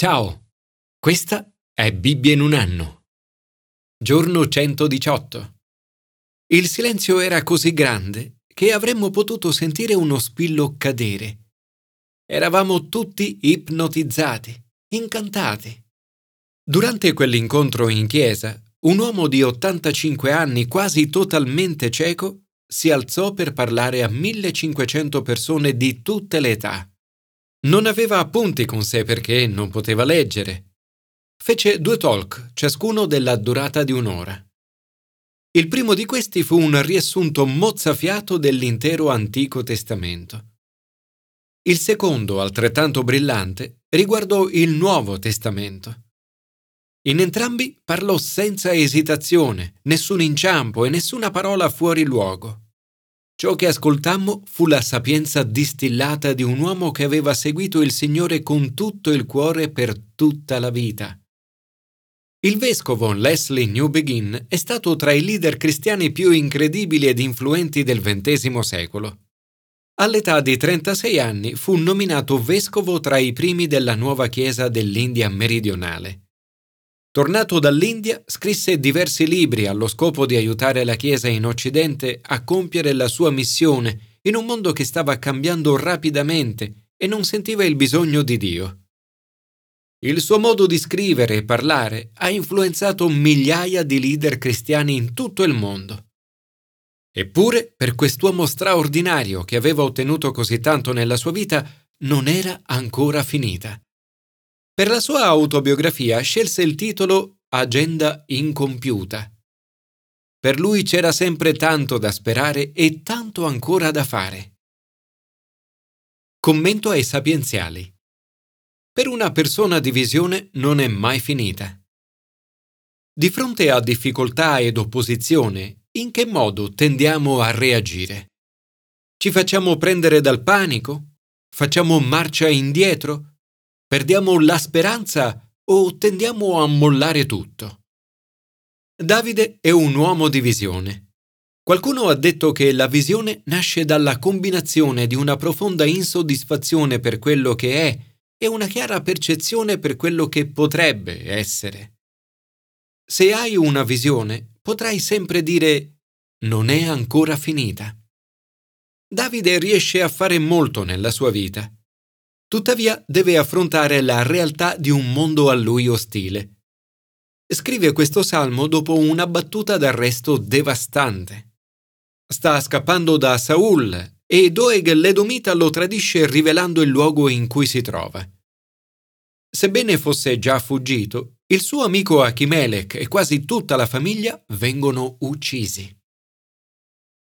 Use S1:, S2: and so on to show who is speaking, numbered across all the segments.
S1: Ciao, questa è Bibbia in un anno. Giorno 118. Il silenzio era così grande che avremmo potuto sentire uno spillo cadere. Eravamo tutti ipnotizzati, incantati. Durante quell'incontro in chiesa, un uomo di 85 anni, quasi totalmente cieco, si alzò per parlare a 1500 persone di tutte le età. Non aveva appunti con sé perché non poteva leggere. Fece due talk, ciascuno della durata di un'ora. Il primo di questi fu un riassunto mozzafiato dell'intero Antico Testamento. Il secondo, altrettanto brillante, riguardò il Nuovo Testamento. In entrambi parlò senza esitazione, nessun inciampo e nessuna parola fuori luogo. Ciò che ascoltammo fu la sapienza distillata di un uomo che aveva seguito il Signore con tutto il cuore per tutta la vita. Il vescovo Leslie Newbegin è stato tra i leader cristiani più incredibili ed influenti del XX secolo. All'età di 36 anni fu nominato vescovo tra i primi della nuova Chiesa dell'India meridionale. Tornato dall'India, scrisse diversi libri allo scopo di aiutare la Chiesa in Occidente a compiere la sua missione in un mondo che stava cambiando rapidamente e non sentiva il bisogno di Dio. Il suo modo di scrivere e parlare ha influenzato migliaia di leader cristiani in tutto il mondo. Eppure, per quest'uomo straordinario che aveva ottenuto così tanto nella sua vita, non era ancora finita. Per la sua autobiografia scelse il titolo Agenda incompiuta. Per lui c'era sempre tanto da sperare e tanto ancora da fare. Commento ai sapienziali. Per una persona di visione non è mai finita. Di fronte a difficoltà ed opposizione, in che modo tendiamo a reagire? Ci facciamo prendere dal panico? Facciamo marcia indietro? Perdiamo la speranza o tendiamo a mollare tutto? Davide è un uomo di visione. Qualcuno ha detto che la visione nasce dalla combinazione di una profonda insoddisfazione per quello che è e una chiara percezione per quello che potrebbe essere. Se hai una visione, potrai sempre dire non è ancora finita. Davide riesce a fare molto nella sua vita Tuttavia deve affrontare la realtà di un mondo a lui ostile. Scrive questo salmo dopo una battuta d'arresto devastante. Sta scappando da Saul e Doeg l'Edomita lo tradisce rivelando il luogo in cui si trova. Sebbene fosse già fuggito, il suo amico Achimelech e quasi tutta la famiglia vengono uccisi.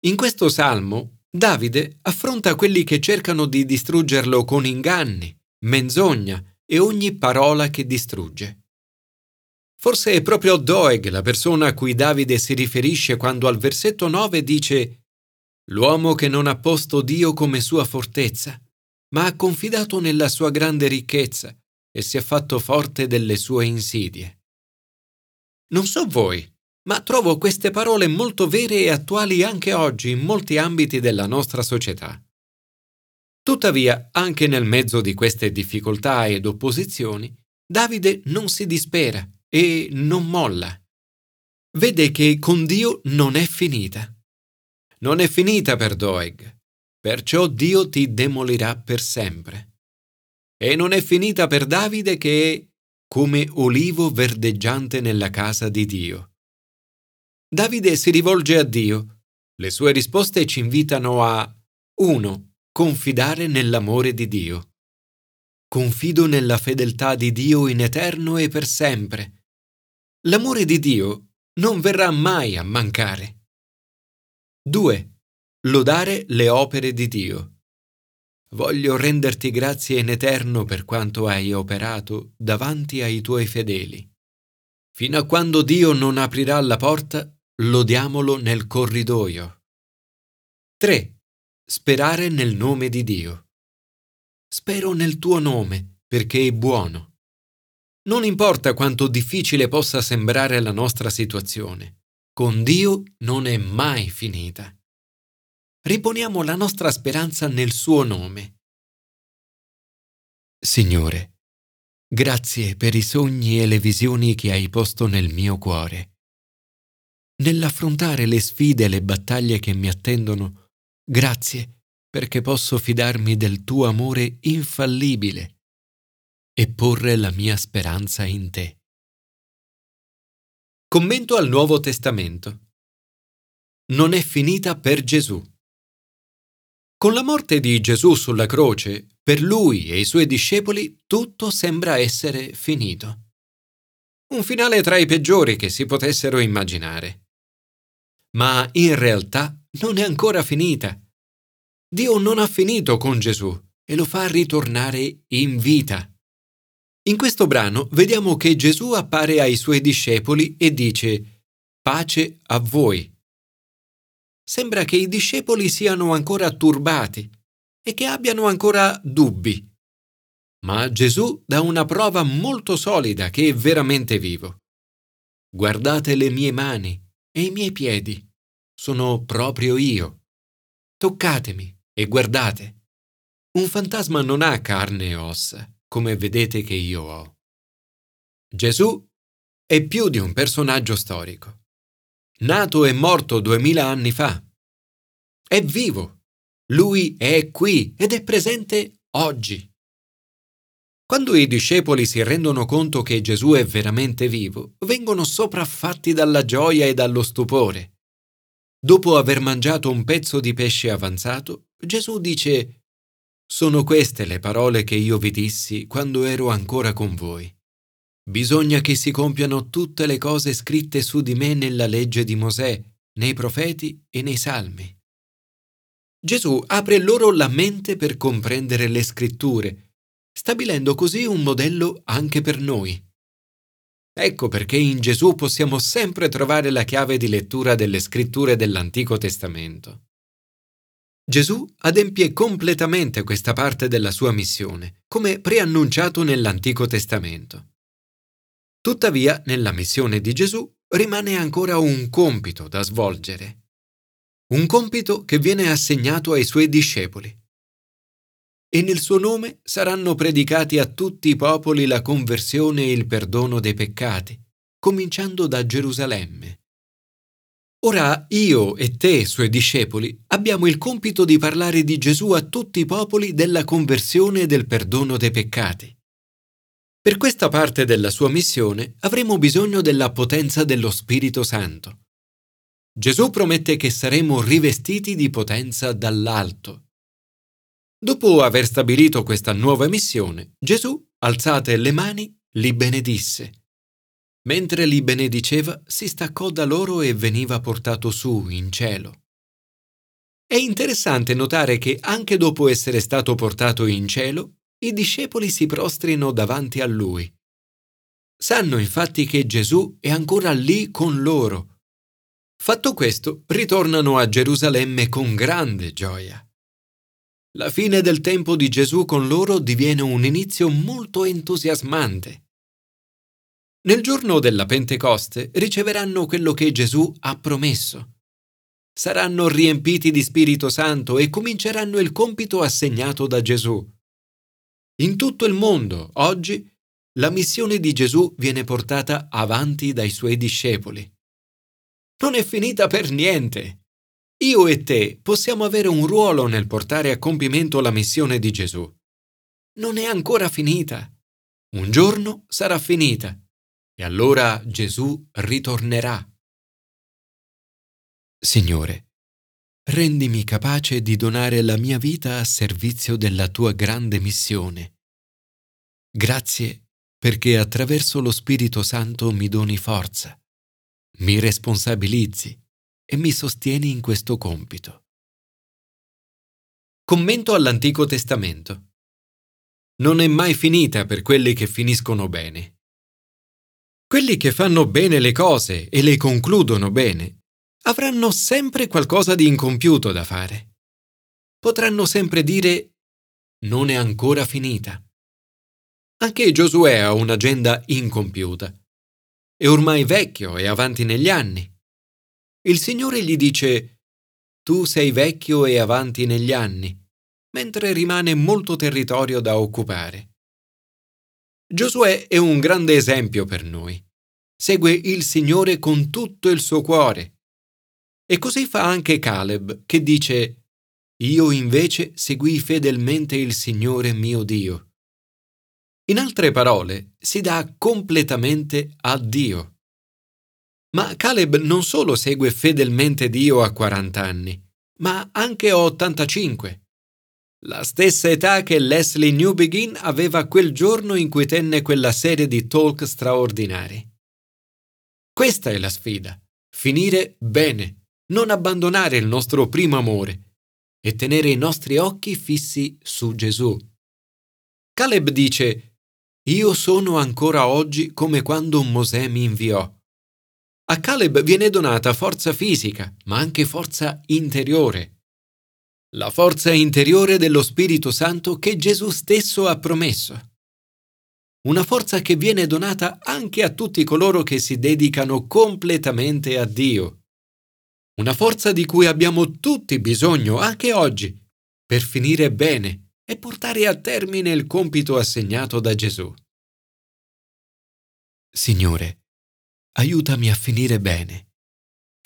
S1: In questo salmo Davide affronta quelli che cercano di distruggerlo con inganni, menzogna e ogni parola che distrugge. Forse è proprio Doeg la persona a cui Davide si riferisce quando al versetto 9 dice L'uomo che non ha posto Dio come sua fortezza, ma ha confidato nella sua grande ricchezza e si è fatto forte delle sue insidie. Non so voi, ma trovo queste parole molto vere e attuali anche oggi in molti ambiti della nostra società. Tuttavia, anche nel mezzo di queste difficoltà ed opposizioni, Davide non si dispera e non molla. Vede che con Dio non è finita. Non è finita per Doeg, perciò Dio ti demolirà per sempre. E non è finita per Davide che è come olivo verdeggiante nella casa di Dio. Davide si rivolge a Dio. Le sue risposte ci invitano a 1. Confidare nell'amore di Dio. Confido nella fedeltà di Dio in eterno e per sempre. L'amore di Dio non verrà mai a mancare. 2. Lodare le opere di Dio. Voglio renderti grazie in eterno per quanto hai operato davanti ai tuoi fedeli. Fino a quando Dio non aprirà la porta, lodiamolo nel corridoio. 3. Sperare nel nome di Dio. Spero nel tuo nome, perché è buono. Non importa quanto difficile possa sembrare la nostra situazione, con Dio non è mai finita. Riponiamo la nostra speranza nel suo nome. Signore, Grazie per i sogni e le visioni che hai posto nel mio cuore. Nell'affrontare le sfide e le battaglie che mi attendono, grazie perché posso fidarmi del tuo amore infallibile e porre la mia speranza in te. Commento al Nuovo Testamento. Non è finita per Gesù. Con la morte di Gesù sulla croce, per lui e i suoi discepoli tutto sembra essere finito. Un finale tra i peggiori che si potessero immaginare. Ma in realtà non è ancora finita. Dio non ha finito con Gesù e lo fa ritornare in vita. In questo brano vediamo che Gesù appare ai suoi discepoli e dice Pace a voi. Sembra che i discepoli siano ancora turbati e che abbiano ancora dubbi. Ma Gesù dà una prova molto solida che è veramente vivo. Guardate le mie mani e i miei piedi. Sono proprio io. Toccatemi e guardate. Un fantasma non ha carne e ossa come vedete che io ho. Gesù è più di un personaggio storico. Nato e morto duemila anni fa. È vivo. Lui è qui ed è presente oggi. Quando i discepoli si rendono conto che Gesù è veramente vivo, vengono sopraffatti dalla gioia e dallo stupore. Dopo aver mangiato un pezzo di pesce avanzato, Gesù dice sono queste le parole che io vi dissi quando ero ancora con voi. Bisogna che si compiano tutte le cose scritte su di me nella legge di Mosè, nei profeti e nei salmi. Gesù apre loro la mente per comprendere le scritture, stabilendo così un modello anche per noi. Ecco perché in Gesù possiamo sempre trovare la chiave di lettura delle scritture dell'Antico Testamento. Gesù adempie completamente questa parte della sua missione, come preannunciato nell'Antico Testamento. Tuttavia, nella missione di Gesù rimane ancora un compito da svolgere. Un compito che viene assegnato ai suoi discepoli. E nel suo nome saranno predicati a tutti i popoli la conversione e il perdono dei peccati, cominciando da Gerusalemme. Ora io e te, suoi discepoli, abbiamo il compito di parlare di Gesù a tutti i popoli della conversione e del perdono dei peccati. Per questa parte della sua missione avremo bisogno della potenza dello Spirito Santo. Gesù promette che saremo rivestiti di potenza dall'alto. Dopo aver stabilito questa nuova missione, Gesù, alzate le mani, li benedisse Mentre li benediceva, si staccò da loro e veniva portato su in cielo. È interessante notare che anche dopo essere stato portato in cielo, i discepoli si prostrino davanti a lui. Sanno infatti che Gesù è ancora lì con loro. Fatto questo, ritornano a Gerusalemme con grande gioia. La fine del tempo di Gesù con loro diviene un inizio molto entusiasmante. Nel giorno della Pentecoste riceveranno quello che Gesù ha promesso. Saranno riempiti di Spirito Santo e cominceranno il compito assegnato da Gesù. In tutto il mondo, oggi, la missione di Gesù viene portata avanti dai suoi discepoli. Non è finita per niente. Io e te possiamo avere un ruolo nel portare a compimento la missione di Gesù. Non è ancora finita. Un giorno sarà finita e allora Gesù ritornerà. Signore, rendimi capace di donare la mia vita a servizio della tua grande missione. Grazie perché attraverso lo Spirito Santo mi doni forza, mi responsabilizzi e mi sostieni in questo compito. Commento all'Antico Testamento. Non è mai finita per quelli che finiscono bene. Quelli che fanno bene le cose e le concludono bene avranno sempre qualcosa di incompiuto da fare. Potranno sempre dire non è ancora finita. Anche Giosuè ha un'agenda incompiuta. È ormai vecchio e avanti negli anni. Il Signore gli dice tu sei vecchio e avanti negli anni, mentre rimane molto territorio da occupare. Giosuè è un grande esempio per noi. Segue il Signore con tutto il suo cuore. E così fa anche Caleb, che dice, Io invece seguì fedelmente il Signore mio Dio. In altre parole, si dà completamente a Dio. Ma Caleb non solo segue fedelmente Dio a 40 anni, ma anche a 85 la stessa età che Leslie Newbegin aveva quel giorno in cui tenne quella serie di talk straordinari. Questa è la sfida, finire bene, non abbandonare il nostro primo amore e tenere i nostri occhi fissi su Gesù. Caleb dice, Io sono ancora oggi come quando Mosè mi inviò. A Caleb viene donata forza fisica, ma anche forza interiore la forza interiore dello Spirito Santo che Gesù stesso ha promesso. Una forza che viene donata anche a tutti coloro che si dedicano completamente a Dio. Una forza di cui abbiamo tutti bisogno anche oggi per finire bene e portare a termine il compito assegnato da Gesù. Signore, aiutami a finire bene.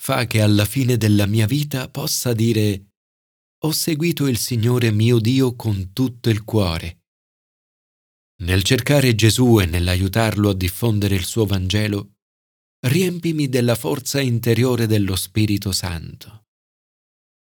S1: Fa che alla fine della mia vita possa dire ho seguito il Signore mio Dio con tutto il cuore. Nel cercare Gesù e nell'aiutarlo a diffondere il suo Vangelo, riempimi della forza interiore dello Spirito Santo.